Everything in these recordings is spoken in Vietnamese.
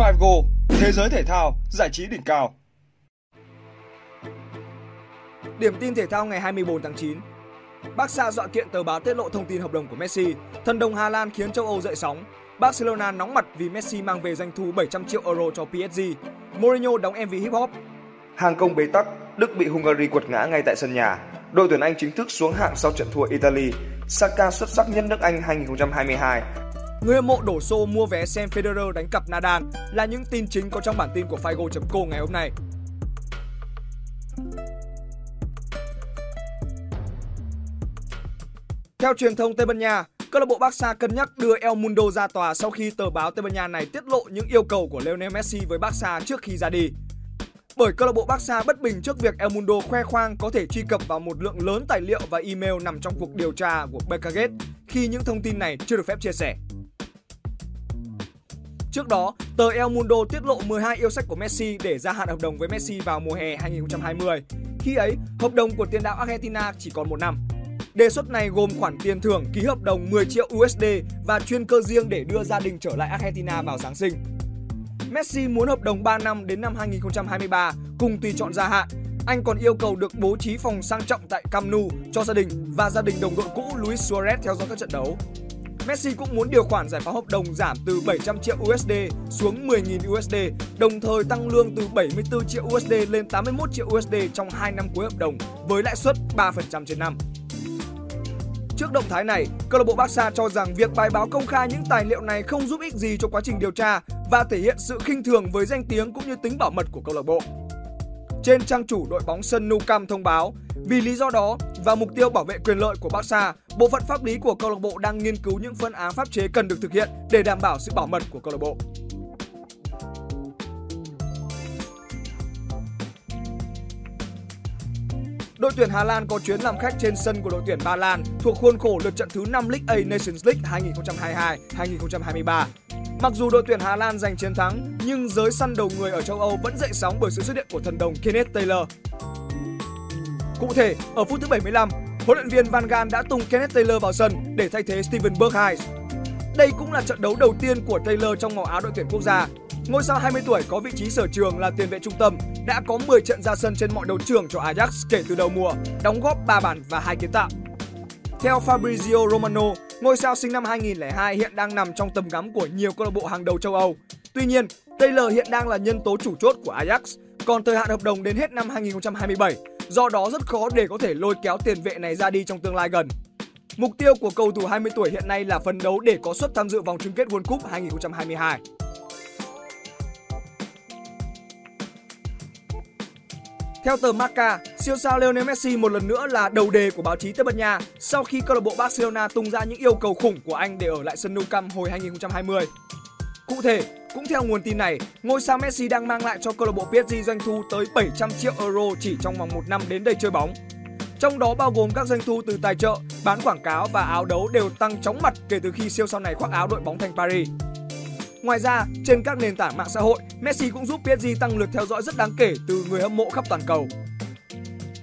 5 Go, thế giới thể thao, giải trí đỉnh cao. Điểm tin thể thao ngày 24 tháng 9. Barca dọa kiện tờ báo tiết lộ thông tin hợp đồng của Messi. Thần đồng Hà Lan khiến châu Âu dậy sóng. Barcelona nóng mặt vì Messi mang về doanh thu 700 triệu euro cho PSG. Mourinho đóng MV hip hop. Hàng công bế tắc, Đức bị Hungary quật ngã ngay tại sân nhà. Đội tuyển Anh chính thức xuống hạng sau trận thua Italy. Saka xuất sắc nhất nước Anh 2022. Người hâm mộ đổ xô mua vé xem Federer đánh cặp Nadal là những tin chính có trong bản tin của Figo.co ngày hôm nay. Theo truyền thông Tây Ban Nha, câu lạc bộ Barca cân nhắc đưa El Mundo ra tòa sau khi tờ báo Tây Ban Nha này tiết lộ những yêu cầu của Lionel Messi với Barca trước khi ra đi. Bởi câu lạc bộ Barca bất bình trước việc El Mundo khoe khoang có thể truy cập vào một lượng lớn tài liệu và email nằm trong cuộc điều tra của Becagate khi những thông tin này chưa được phép chia sẻ. Trước đó, tờ El Mundo tiết lộ 12 yêu sách của Messi để gia hạn hợp đồng với Messi vào mùa hè 2020. Khi ấy, hợp đồng của tiền đạo Argentina chỉ còn một năm. Đề xuất này gồm khoản tiền thưởng ký hợp đồng 10 triệu USD và chuyên cơ riêng để đưa gia đình trở lại Argentina vào Giáng sinh. Messi muốn hợp đồng 3 năm đến năm 2023 cùng tùy chọn gia hạn. Anh còn yêu cầu được bố trí phòng sang trọng tại Camp Nou cho gia đình và gia đình đồng đội cũ Luis Suarez theo dõi các trận đấu. Messi cũng muốn điều khoản giải phóng hợp đồng giảm từ 700 triệu USD xuống 10.000 USD, đồng thời tăng lương từ 74 triệu USD lên 81 triệu USD trong 2 năm cuối hợp đồng với lãi suất 3% trên năm. Trước động thái này, câu lạc bộ Barca cho rằng việc bài báo công khai những tài liệu này không giúp ích gì cho quá trình điều tra và thể hiện sự khinh thường với danh tiếng cũng như tính bảo mật của câu lạc bộ. Trên trang chủ đội bóng sân Nou Camp thông báo, vì lý do đó và mục tiêu bảo vệ quyền lợi của Barca, bộ phận pháp lý của câu lạc bộ đang nghiên cứu những phương án pháp chế cần được thực hiện để đảm bảo sự bảo mật của câu lạc bộ. Đội tuyển Hà Lan có chuyến làm khách trên sân của đội tuyển Ba Lan thuộc khuôn khổ lượt trận thứ 5 League A Nations League 2022-2023. Mặc dù đội tuyển Hà Lan giành chiến thắng, nhưng giới săn đầu người ở châu Âu vẫn dậy sóng bởi sự xuất hiện của thần đồng Kenneth Taylor. Cụ thể, ở phút thứ 75, huấn luyện viên Van Gaal đã tung Kenneth Taylor vào sân để thay thế Steven Berghuis. Đây cũng là trận đấu đầu tiên của Taylor trong màu áo đội tuyển quốc gia. Ngôi sao 20 tuổi có vị trí sở trường là tiền vệ trung tâm đã có 10 trận ra sân trên mọi đấu trường cho Ajax kể từ đầu mùa, đóng góp 3 bàn và 2 kiến tạo. Theo Fabrizio Romano, ngôi sao sinh năm 2002 hiện đang nằm trong tầm ngắm của nhiều câu lạc bộ hàng đầu châu Âu. Tuy nhiên, Taylor hiện đang là nhân tố chủ chốt của Ajax, còn thời hạn hợp đồng đến hết năm 2027, do đó rất khó để có thể lôi kéo tiền vệ này ra đi trong tương lai gần. Mục tiêu của cầu thủ 20 tuổi hiện nay là phấn đấu để có suất tham dự vòng chung kết World Cup 2022. Theo tờ Marca, siêu sao Lionel Messi một lần nữa là đầu đề của báo chí Tây Ban Nha sau khi câu lạc bộ Barcelona tung ra những yêu cầu khủng của anh để ở lại sân Nou Camp hồi 2020. Cụ thể, cũng theo nguồn tin này, ngôi sao Messi đang mang lại cho câu lạc bộ PSG doanh thu tới 700 triệu euro chỉ trong vòng một năm đến đây chơi bóng. Trong đó bao gồm các doanh thu từ tài trợ, bán quảng cáo và áo đấu đều tăng chóng mặt kể từ khi siêu sao này khoác áo đội bóng thành Paris. Ngoài ra, trên các nền tảng mạng xã hội, Messi cũng giúp PSG tăng lượt theo dõi rất đáng kể từ người hâm mộ khắp toàn cầu.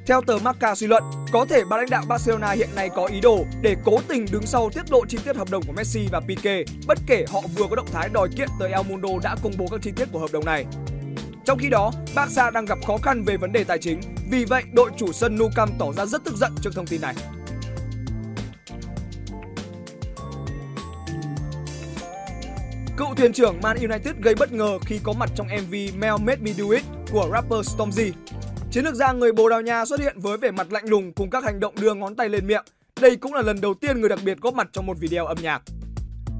Theo tờ Marca suy luận, có thể ban lãnh đạo Barcelona hiện nay có ý đồ để cố tình đứng sau tiết lộ chi tiết hợp đồng của Messi và Pique, bất kể họ vừa có động thái đòi kiện tờ El Mundo đã công bố các chi tiết của hợp đồng này. Trong khi đó, Barca đang gặp khó khăn về vấn đề tài chính, vì vậy đội chủ sân Nou Camp tỏ ra rất tức giận trước thông tin này. Cựu thuyền trưởng Man United gây bất ngờ khi có mặt trong MV Mel Made Me Do It của rapper Stormzy. Chiến lược gia người Bồ Đào Nha xuất hiện với vẻ mặt lạnh lùng cùng các hành động đưa ngón tay lên miệng. Đây cũng là lần đầu tiên người đặc biệt góp mặt trong một video âm nhạc.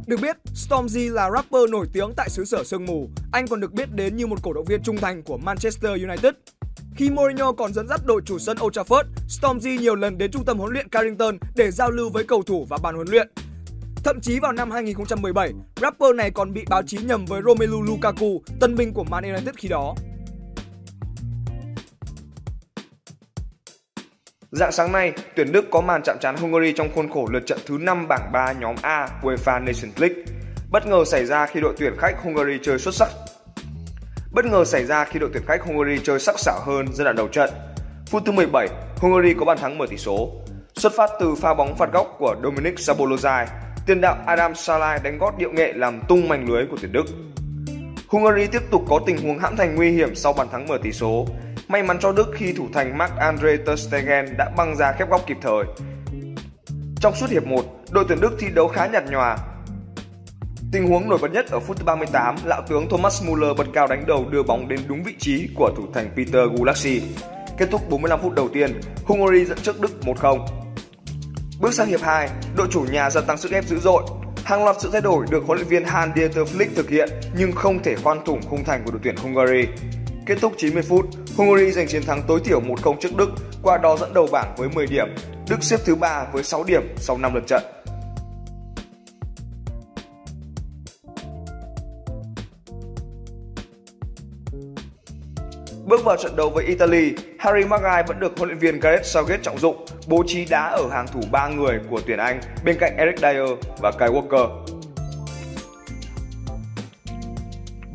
Được biết, Stormzy là rapper nổi tiếng tại xứ sở sương mù. Anh còn được biết đến như một cổ động viên trung thành của Manchester United. Khi Mourinho còn dẫn dắt đội chủ sân Old Trafford, Stormzy nhiều lần đến trung tâm huấn luyện Carrington để giao lưu với cầu thủ và ban huấn luyện. Thậm chí vào năm 2017, rapper này còn bị báo chí nhầm với Romelu Lukaku, tân binh của Man United khi đó. Dạng sáng nay, tuyển Đức có màn chạm trán Hungary trong khuôn khổ lượt trận thứ 5 bảng 3 nhóm A UEFA Nations League. Bất ngờ xảy ra khi đội tuyển khách Hungary chơi xuất sắc. Bất ngờ xảy ra khi đội tuyển khách Hungary chơi sắc sảo hơn giai đoạn đầu trận. Phút thứ 17, Hungary có bàn thắng mở tỷ số. Xuất phát từ pha bóng phạt góc của Dominic Sabolozai, tiền đạo Adam Salai đánh gót điệu nghệ làm tung mảnh lưới của tuyển Đức. Hungary tiếp tục có tình huống hãm thành nguy hiểm sau bàn thắng mở tỷ số. May mắn cho Đức khi thủ thành Marc-Andre ter Stegen đã băng ra khép góc kịp thời. Trong suốt hiệp 1, đội tuyển Đức thi đấu khá nhạt nhòa. Tình huống nổi bật nhất ở phút thứ 38, lão tướng Thomas Muller bật cao đánh đầu đưa bóng đến đúng vị trí của thủ thành Peter Gulacsi. Kết thúc 45 phút đầu tiên, Hungary dẫn trước Đức 1-0. Bước sang hiệp 2, đội chủ nhà gia tăng sức ép dữ dội. Hàng loạt sự thay đổi được huấn luyện viên Han Dieter Flick thực hiện nhưng không thể khoan thủng khung thành của đội tuyển Hungary. Kết thúc 90 phút, Hungary giành chiến thắng tối thiểu 1-0 trước Đức, qua đó dẫn đầu bảng với 10 điểm. Đức xếp thứ 3 với 6 điểm sau 5 lượt trận. Bước vào trận đấu với Italy, Harry Maguire vẫn được huấn luyện viên Gareth Southgate trọng dụng, bố trí đá ở hàng thủ 3 người của tuyển Anh bên cạnh Eric Dyer và Kyle Walker.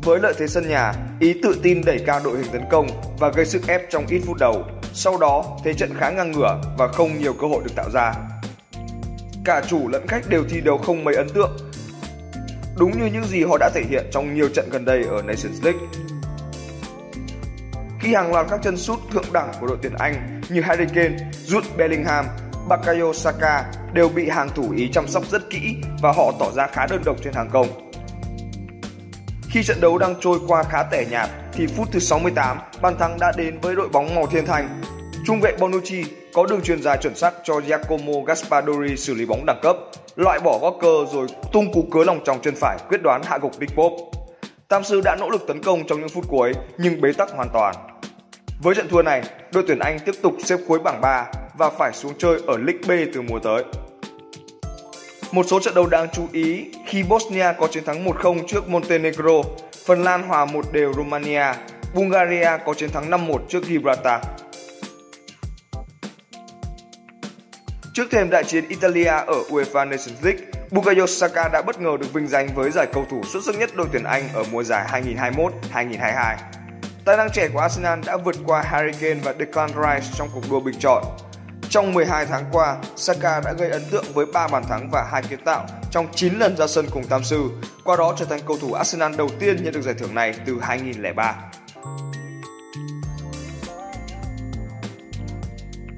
Với lợi thế sân nhà, Ý tự tin đẩy cao đội hình tấn công và gây sức ép trong ít phút đầu. Sau đó, thế trận khá ngang ngửa và không nhiều cơ hội được tạo ra. Cả chủ lẫn khách đều thi đấu không mấy ấn tượng. Đúng như những gì họ đã thể hiện trong nhiều trận gần đây ở Nations League khi hàng loạt các chân sút thượng đẳng của đội tuyển Anh như Harry Kane, Jude Bellingham, Bakayo Saka đều bị hàng thủ Ý chăm sóc rất kỹ và họ tỏ ra khá đơn độc trên hàng công. Khi trận đấu đang trôi qua khá tẻ nhạt thì phút thứ 68, bàn thắng đã đến với đội bóng màu thiên thành. Trung vệ Bonucci có đường truyền dài chuẩn xác cho Giacomo Gaspadori xử lý bóng đẳng cấp, loại bỏ góc cơ rồi tung cú cứa lòng trong chân phải quyết đoán hạ gục Big Pop. Tam sư đã nỗ lực tấn công trong những phút cuối nhưng bế tắc hoàn toàn. Với trận thua này, đội tuyển Anh tiếp tục xếp cuối bảng 3 và phải xuống chơi ở League B từ mùa tới. Một số trận đấu đáng chú ý khi Bosnia có chiến thắng 1-0 trước Montenegro, Phần Lan hòa một đều Romania, Bulgaria có chiến thắng 5-1 trước Gibraltar. Trước thêm đại chiến Italia ở UEFA Nations League, Bukayo Saka đã bất ngờ được vinh danh với giải cầu thủ xuất sắc nhất đội tuyển Anh ở mùa giải 2021-2022. Tài năng trẻ của Arsenal đã vượt qua Harry Kane và Declan Rice trong cuộc đua bình chọn. Trong 12 tháng qua, Saka đã gây ấn tượng với 3 bàn thắng và 2 kiến tạo trong 9 lần ra sân cùng Tam Sư, qua đó trở thành cầu thủ Arsenal đầu tiên nhận được giải thưởng này từ 2003.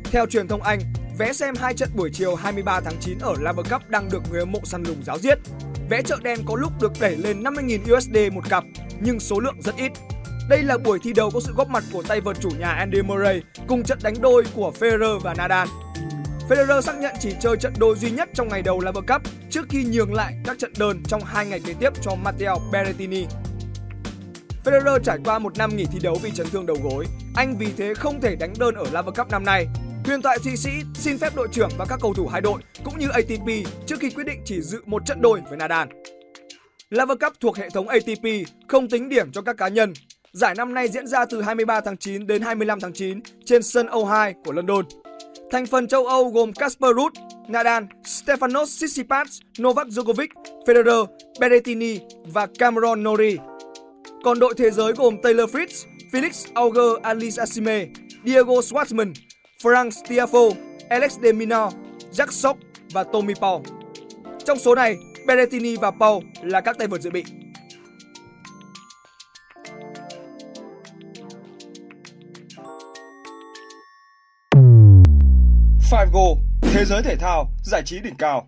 Theo truyền thông Anh, vé xem hai trận buổi chiều 23 tháng 9 ở Laver Cup đang được người hâm mộ săn lùng giáo diết. Vé chợ đen có lúc được đẩy lên 50.000 USD một cặp, nhưng số lượng rất ít. Đây là buổi thi đấu có sự góp mặt của tay vợt chủ nhà Andy Murray cùng trận đánh đôi của Federer và Nadal. Federer xác nhận chỉ chơi trận đôi duy nhất trong ngày đầu Laver Cup trước khi nhường lại các trận đơn trong hai ngày kế tiếp cho Matteo Berrettini. Federer trải qua một năm nghỉ thi đấu vì chấn thương đầu gối, anh vì thế không thể đánh đơn ở Laver Cup năm nay. Huyền thoại Thụy Sĩ xin phép đội trưởng và các cầu thủ hai đội cũng như ATP trước khi quyết định chỉ dự một trận đôi với Nadal. Laver Cup thuộc hệ thống ATP không tính điểm cho các cá nhân Giải năm nay diễn ra từ 23 tháng 9 đến 25 tháng 9 trên sân O2 của London. Thành phần châu Âu gồm Casper Ruud, Nadal, Stefanos Tsitsipas, Novak Djokovic, Federer, Berrettini và Cameron Norrie. Còn đội thế giới gồm Taylor Fritz, Felix Auger Aliassime, Diego Schwartzman, Frank Tiafoe, Alex de Minaur, Jack Sock và Tommy Paul. Trong số này, Berrettini và Paul là các tay vợt dự bị. Go, thế giới thể thao, giải trí đỉnh cao.